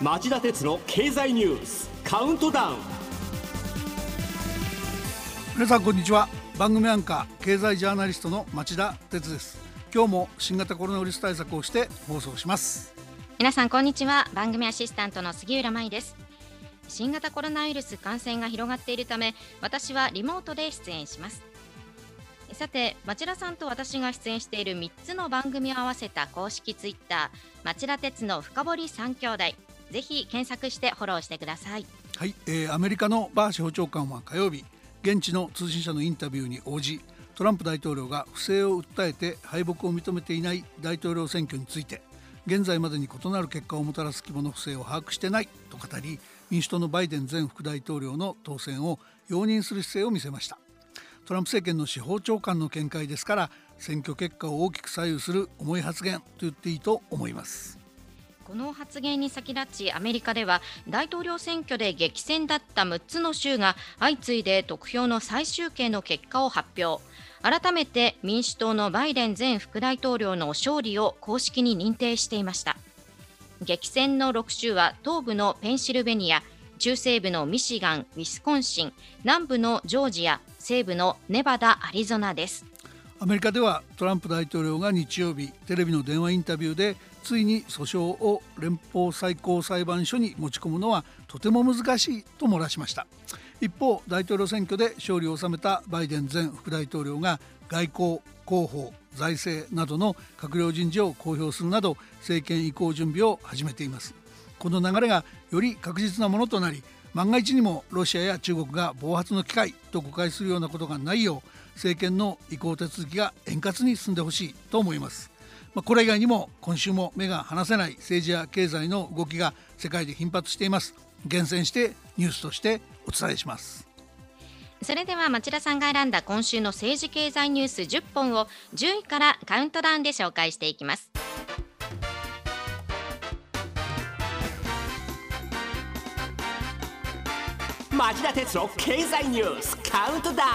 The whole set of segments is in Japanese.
町田鉄の経済ニュースカウントダウン。皆さんこんにちは。番組アンカー経済ジャーナリストの町田鉄です。今日も新型コロナウイルス対策をして放送します。皆さんこんにちは。番組アシスタントの杉浦舞です。新型コロナウイルス感染が広がっているため私はリモートで出演します。さて町田さんと私が出演している3つの番組を合わせた公式ツイッター町田鉄の深堀三兄弟ぜひ検索してフォローしてください。はい、えー、アメリカのバー司法長官は火曜日現地の通信社のインタビューに応じトランプ大統領が不正を訴えて敗北を認めていない大統領選挙について現在までに異なる結果をもたらす規模の不正を把握してないと語り民主党のバイデン前副大統領の当選を容認する姿勢を見せました。トランプ政権の司法長官の見解ですから選挙結果を大きく左右する重い発言と言っていいと思います。この発言に先立ちアメリカでは大統領選挙で激戦だった6つの州が相次いで得票の最終形の結果を発表改めて民主党のバイデン前副大統領の勝利を公式に認定していました激戦の6州は東部のペンシルベニア中西部のミシガン、ウィスコンシン、南部のジョージア、西部のネバダ、アリゾナです。アメリカではトランプ大統領が日曜日テレビの電話インタビューでついに訴訟を連邦最高裁判所に持ち込むのはとても難しいと漏らしました一方大統領選挙で勝利を収めたバイデン前副大統領が外交広報財政などの閣僚人事を公表するなど政権移行準備を始めていますこの流れがより確実なものとなり万が一にもロシアや中国が暴発の機会と誤解するようなことがないよう政権の移行手続きが円滑に進んでほしいと思います。まあ、これ以外にも今週も目が離せない政治や経済の動きが世界で頻発しています。厳選してニュースとしてお伝えします。それでは町田さんが選んだ今週の政治経済ニュース10本を10位からカウントダウンで紹介していきます。町田鉄の経済ニュースカウントダウン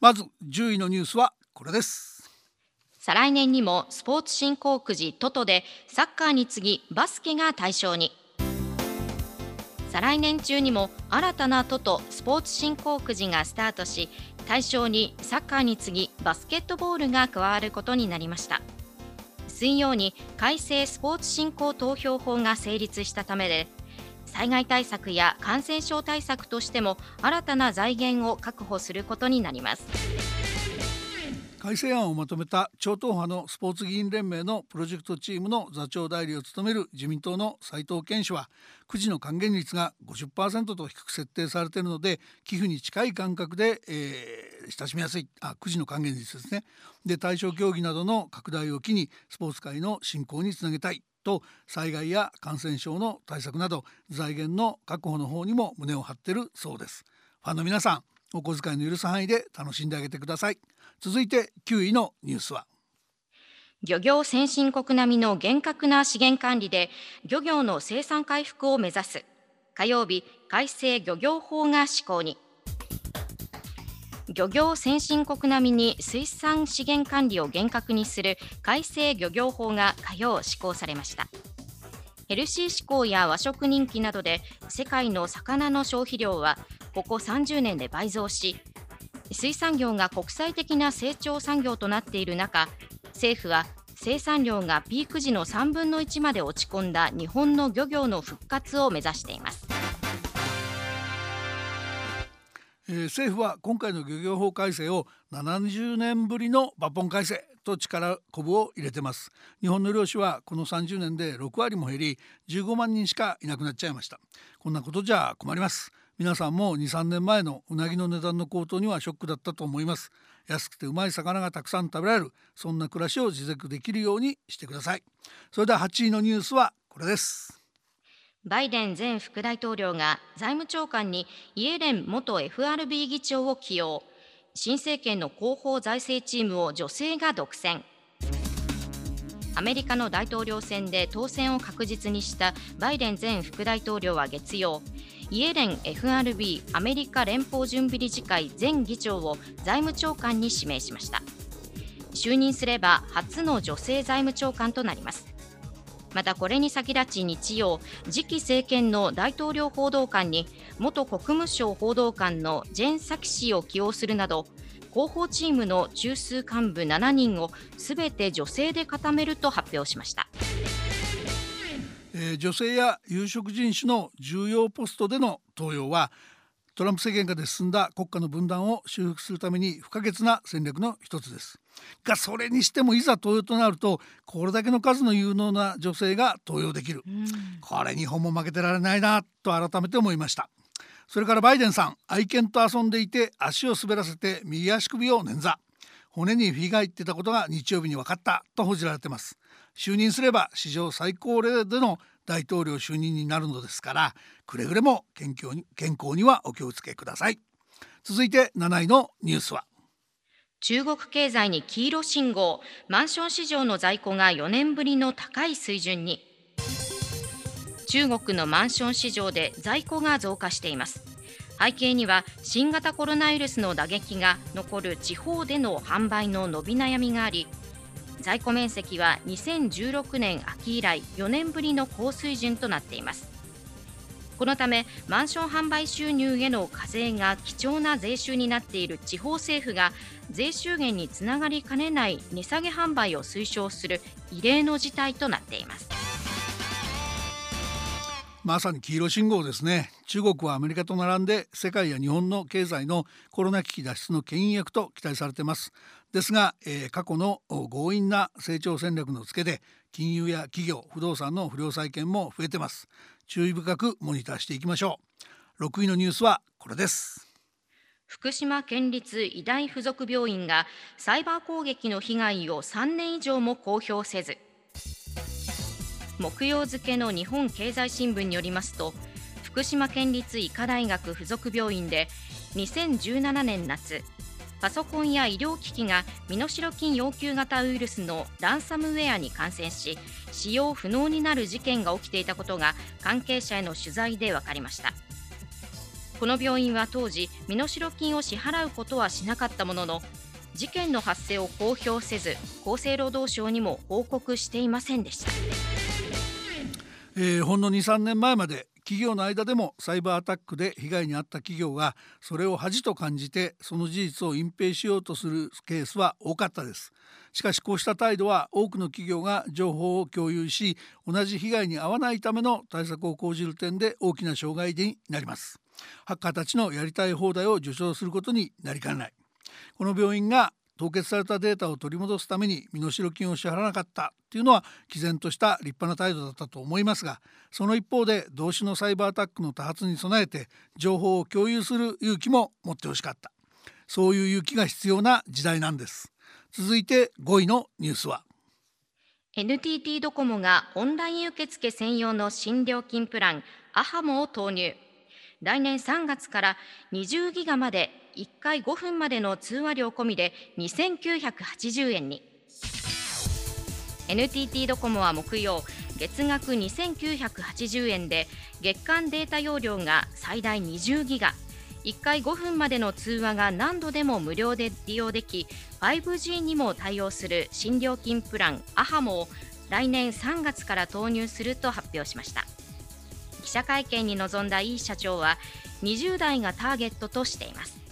まず10位のニュースはこれです。再来年にもスポーツ振興くじトトでサッカーに次ぎバスケが対象に。再来年中にも新たなトトスポーツ振興くじがスタートし対象にサッカーに次ぎバスケットボールが加わることになりました。水曜に改正スポーツ振興投票法が成立したためで災害対策や感染症対策としても新たな財源を確保することになります。改正案をまとめた超党派のスポーツ議員連盟のプロジェクトチームの座長代理を務める自民党の斉藤健氏はくじの還元率が50%と低く設定されているので寄付に近い感覚で、えー、親しみやすいあくじの還元率ですね。で対象競技などの拡大を機にスポーツ界の振興につなげたいと災害や感染症の対策など財源の確保の方にも胸を張っているそうです。ファンの皆さんお小遣いの許す範囲で楽しんであげてください。続いて9位のニュースは。漁業先進国並みの厳格な資源管理で漁業の生産回復を目指す。火曜日改正漁業法が施行に。漁業先進国並みに水産資源管理を厳格にする改正漁業法が火曜施行されました。ヘルシー志向や和食人気などで世界の魚の消費量はここ30年で倍増し水産業が国際的な成長産業となっている中政府は生産量がピーク時の3分の1まで落ち込んだ日本の漁業の復活を目指しています。えー、政府は今回の漁業法改正を70年ぶりの抜本改正と力こぶを入れてます。日本の漁師はこの30年で6割も減り15万人しかいなくなっちゃいました。こんなことじゃ困ります。皆さんも23年前のうなぎの値段の高騰にはショックだったと思います。安くてうまい魚がたくさん食べられるそんな暮らしを持続できるようにしてください。それでは8位のニュースはこれです。バイデン前副大統領が財務長官にイエレン元 FRB 議長を起用。新政権の広報財政チームを女性が独占。アメリカの大統領選で当選を確実にしたバイデン前副大統領は月曜イエレン FRB アメリカ連邦準備理事会前議長を財務長官に指名しました。就任すれば初の女性財務長官となります。またこれに先立ち日曜次期政権の大統領報道官に元国務省報道官のジェン・サキ氏を起用するなど広報チームの中枢幹部7人をすべて女性で固めると発表しました、えー、女性や有色人種の重要ポストでの登用はトランプ政権下で進んだ国家の分断を修復するために不可欠な戦略の一つです。がそれにしてもいざ登用となるとこれだけの数の有能な女性が登用できる、これ日本も負けてられないなと改めて思いました。それからバイデンさん愛犬と遊んでいて足を滑らせて右足首を捻挫。骨にフが入ってたことが日曜日に分かったと報じられてます就任すれば史上最高齢での大統領就任になるのですからくれぐれも健康に健康にはお気をつけください。続いて7位のニュースは。中国経済に黄色信号。マンション市場の在庫が4年ぶりの高い水準に。中国のマンション市場で在庫が増加しています。背景には新型コロナウイルスの打撃が残る地方での販売の伸び悩みがあり在庫面積は2016年秋以来4年ぶりの高水準となっています。このためマンション販売収入への課税が貴重な税収になっている地方政府が税収減につながりかねない値下げ販売を推奨する異例の事態となっています。まさに黄色信号ですね。中国はアメリカと並んで世界や日本の経済のコロナ危機脱出の牽引役と期待されています。ですが、えー、過去の強引な成長戦略の付けで金融や企業不動産の不良債権も増えてます。注意深くモニターしていきましょう。6位のニュースはこれです。福島県立医大附属病院がサイバー攻撃の被害を3年以上も公表せず木曜付の日本経済新聞によりますと福島県立医科大学附属病院で2017年夏パソコンや医療機器が身代金要求型ウイルスのランサムウェアに感染し使用不能になる事件が起きていたことが関係者への取材で分かりましたこの病院は当時身代金を支払うことはしなかったものの事件の発生を公表せず厚生労働省にも報告していませんでした。えー、ほんの23年前まで企業の間でもサイバーアタックで被害に遭った企業がそれを恥と感じてその事実を隠蔽しようとするケースは多かったです。しかしこうした態度は多くの企業が情報を共有し同じ被害に遭わないための対策を講じる点で大きな障害になります。ハッカーたちのやりたい放題を助長することになりかねない。この病院が凍結されたデータを取り戻すために身代金を支払わなかったっていうのは毅然とした立派な態度だったと思いますがその一方で同種のサイバーアタックの多発に備えて情報を共有する勇気も持ってほしかった。そういう勇気が必要な時代なんです。続いて5位のニュースは。NTT ドコモがオンライン受付専用の新料金プランアハモを投入。来年3月から20ギガまで1回5分までの通話料込みで2980円に。NTT ドコモは木曜月額2980円で月間データ容量が最大20ギガ。1回5分までの通話が何度でも無料で利用でき 5G にも対応する新料金プランアハモを来年3月から投入すると発表しました。記者会見に臨んだイ社長は20代がターゲットとしています。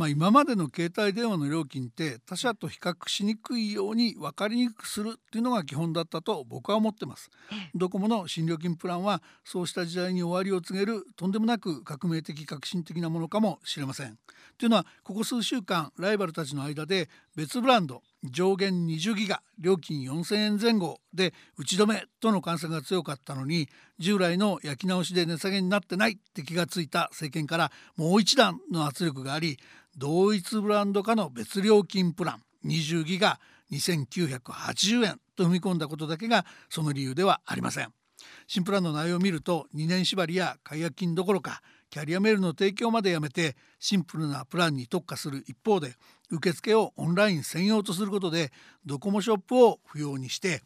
まあ、今までの携帯電話の料金って他社と比較しにくいように分かりにくくするっていうのが基本だったと僕は思ってます。ドコモの新料金プランはそうした時代に終わりを告げるとんでもなく革命的革新的なものかもしれません。というのはここ数週間ライバルたちの間で別ブランド上限20ギガ料金4000円前後で打ち止めとの感染が強かったのに従来の焼き直しで値下げになってないって気がついた政権からもう一段の圧力があり同一ブランド化の別料金プラン20ギガ2980円と踏み込んだことだけがその理由ではありません。新プランの内容を見ると2年縛りや解約金どころかキャリアメールの提供までやめてシンプルなプランに特化する一方で受付をオンライン専用とすることでドコモショップを不要にして、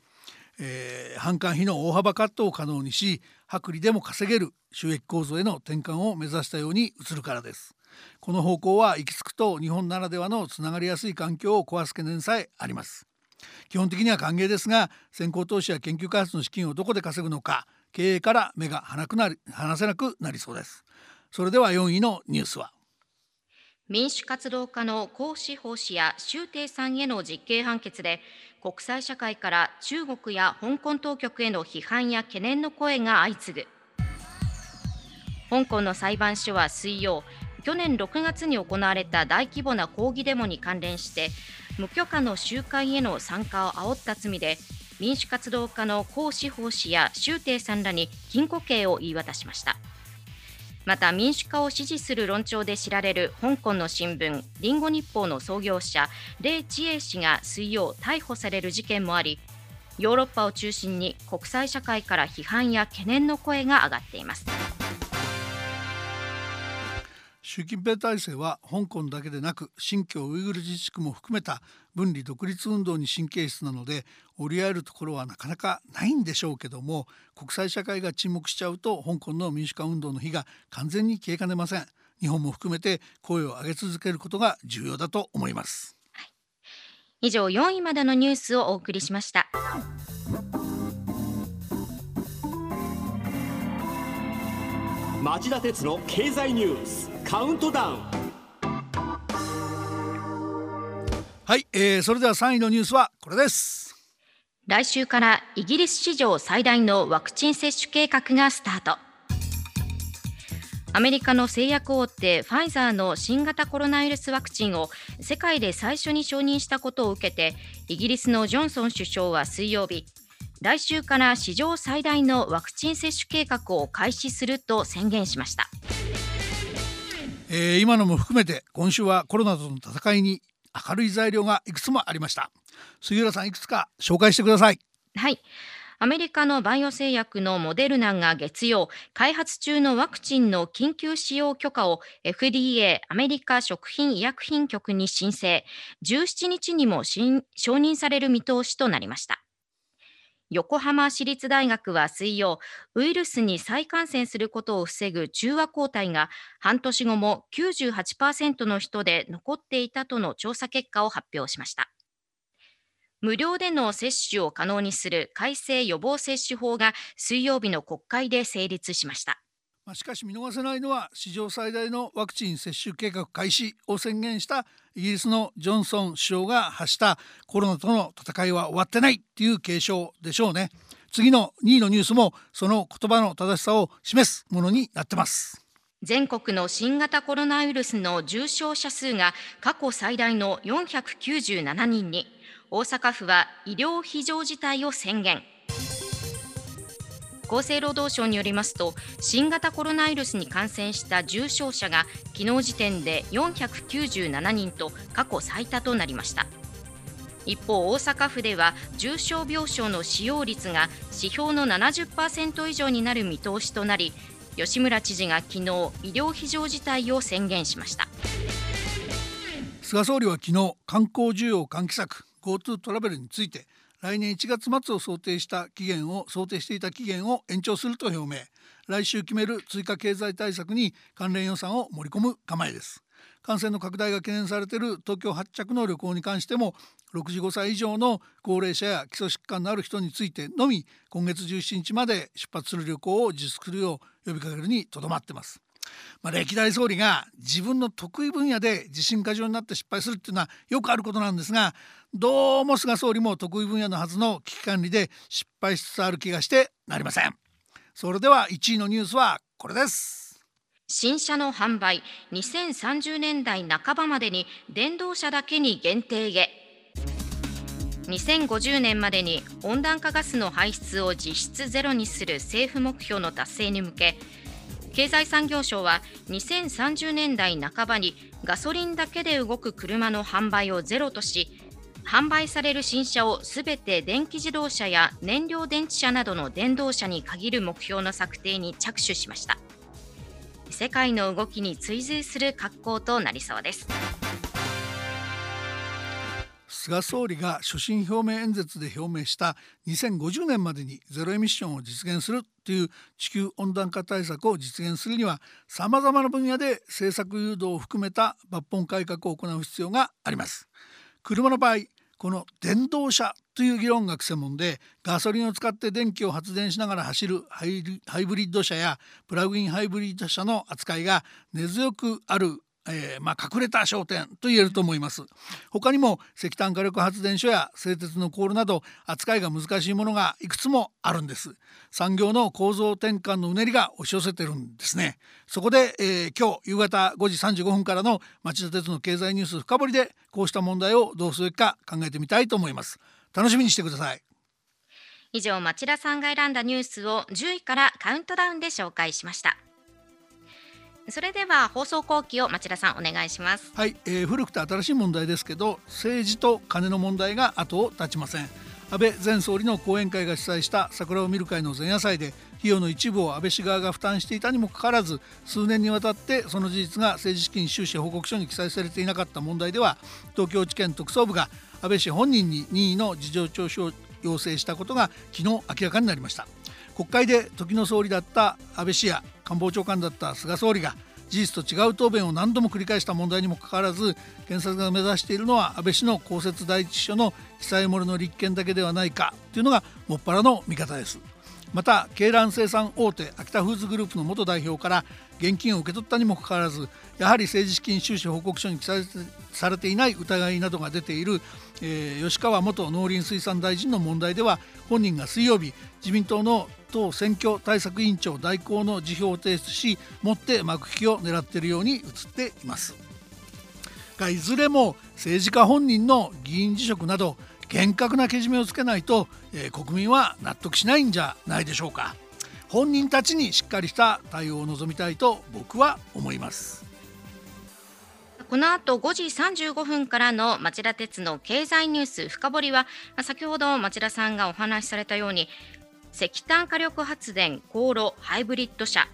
えー、販管費の大幅カットを可能にし薄利でも稼げる収益構造への転換を目指したように映るからです。この方向は行き着くと日本ならではのつながりやすい環境を壊す懸念さえあります。基本的には歓迎ですが先行投資や研究開発の資金をどこで稼ぐのか経営から目が離くなり離せなくなりそうです。それでは4位のニュースは？民主活動家の江志法氏や周庭さんへの実刑判決で国際社会から中国や香港当局への批判や懸念の声が相次ぐ。香港の裁判所は水曜去年6月に行われた大規模な抗議デモに関連して無許可の集会への参加を煽った罪で民主活動家の江志法氏や周庭さんらに禁錮刑を言い渡しました。また民主化を支持する論調で知られる香港の新聞リンゴ日報の創業者レイ・チエイ氏が水曜逮捕される事件もありヨーロッパを中心に国際社会から批判や懸念の声が上がっています。習近平体制は香港だけでなく新疆ウイグル自治区も含めた分離独立運動に神経質なので折り合えるところはなかなかないんでしょうけども国際社会が沈黙しちゃうと香港の民主化運動の火が完全に消えかねません。日本も含めて声を上げ続けることが重要だと思います、はい、以上4位までのニュースをお送りしました。町田鉄の経済ニュースカウントダウン。はい、えー、それでは3位のニュースはこれです。来週からイギリス史上最大のワクチン接種計画がスタート。アメリカの製薬大手ファイザーの新型コロナウイルスワクチンを世界で最初に承認したことを受けてイギリスのジョンソン首相は水曜日来週から史上最大のワクチン接種計画を開始すると宣言しました、えー、今のも含めて今週はコロナとの戦いに明るい材料がいくつもありました。杉浦さんいくつか紹介してください。はい。アメリカのバイオ製薬のモデルナが月曜、開発中のワクチンの緊急使用許可を FDA= アメリカ食品医薬品局に申請、17日にも承認される見通しとなりました。横浜市立大学は水曜、ウイルスに再感染することを防ぐ中和抗体が半年後も98%の人で残っていたとの調査結果を発表しました。無料での接種を可能にする改正予防接種法が水曜日の国会で成立しました。しかし見逃せないのは史上最大のワクチン接種計画開始を宣言したイギリスのジョンソン首相が発したコロナとの戦いは終わってないっていう警鐘でしょうね。次の2位のニュースもその言葉の正しさを示すものになってます。全国の新型コロナウイルスの重症者数が過去最大の497人に。大阪府は医療非常事態を宣言。厚生労働省によりますと新型コロナウイルスに感染した重症者が昨日時点で497人と過去最多となりました。一方大阪府では重症病床の使用率が指標の70%以上になる見通しとなり吉村知事が昨日医療非常事態を宣言しました。菅総理は昨日観光需要喚起策 GoTo トラベルについて来年1月末を想定した期限を想定していた期限を延長すると表明。来週決める追加経済対策に関連予算を盛り込む構えです。感染の拡大が懸念されている東京発着の旅行に関しても65歳以上の高齢者や基礎疾患のある人についてのみ今月17日まで出発する旅行を自粛するよう呼びかけるにとどまってます。まあ、歴代総理が自分の得意分野で自信過剰になって失敗するっていうのはよくあることなんですがどうも菅総理も得意分野のはずの危機管理で失敗しつつある気がしてなりません。それでは1位のニュースはこれです。新車の販売2030年代半ばまでに電動車だけに限定へ。2050年までに温暖化ガスの排出を実質ゼロにする政府目標の達成に向け経済産業省は2030年代半ばにガソリンだけで動く車の販売をゼロとし販売される新車をすべて電気自動車や燃料電池車などの電動車に限る目標の策定に着手しました。世界の動きに追随する格好となりそうです。菅総理が所信表明演説で表明した2050年までにゼロエミッションを実現するという地球温暖化対策を実現するにはさまざまな分野で政策誘導を含めた抜本改革を行う必要があります。車の場合この電動車という議論が専門でガソリンを使って電気を発電しながら走るハイブリッド車やプラグインハイブリッド車の扱いが根強くあるえー、まあ、隠れた焦点と言えると思います。他にも石炭火力発電所や製鉄のコールなど扱いが難しいものがいくつもあるんです。産業の構造転換のうねりが押し寄せてるんですね。そこで、えー、今日夕方5時35分からの町田鉄の経済ニュース深掘りでこうした問題をどうするか考えてみたいと思います。楽しみにしてください。以上町田さんが選んだニュースを10位からカウントダウンで紹介しました。それでは放送後期を町田さんお願いします。はい、えー、古くて新しい問題ですけど政治と金の問題が後を絶ちません。安倍前総理の後援会が主催した桜を見る会の前夜祭で費用の一部を安倍氏側が負担していたにもかかわらず数年にわたってその事実が政治資金収支報告書に記載されていなかった問題では東京地検特捜部が安倍氏本人に任意の事情聴取を要請したことが昨日明らかになりました。国会で時の総理だった安倍氏や官房長官だった菅総理が事実と違う答弁を何度も繰り返した問題にもかかわらず検察が目指しているのは安倍氏の公設第一秘書の被災漏れの立件だけではないかというのがもっぱらの見方です。また鶏卵生産大手秋田フーズグループの元代表から現金を受け取ったにもかかわらずやはり政治資金収支報告書に記載されていない疑いなどが出ている、えー、吉川元農林水産大臣の問題では本人が水曜日自民党の党選挙対策委員長代行の辞表を提出しもって幕引きを狙っているように映っています。がいずれも政治家本人の議員辞職など厳格なけじめをつけないと、えー、国民は納得しないんじゃないでしょうか。本人たちにしっかりした対応を望みたいと僕は思います。この後5時35分からの町田鉄の経済ニュース深掘りは先ほど町田さんがお話しされたように石炭火力発電高炉ハイブリッド車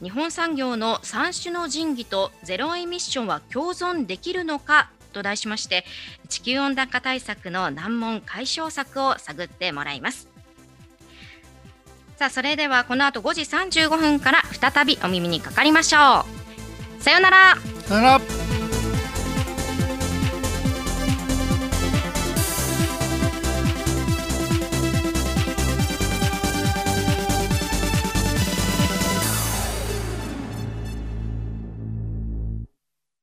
日本産業の3種の神器とゼロエミッションは共存できるのかと題しまして地球温暖化対策の難問解消策を探ってもらいます。さあそれではこの後5時35分から再びお耳にかかりましょう。さようなら。さよなら。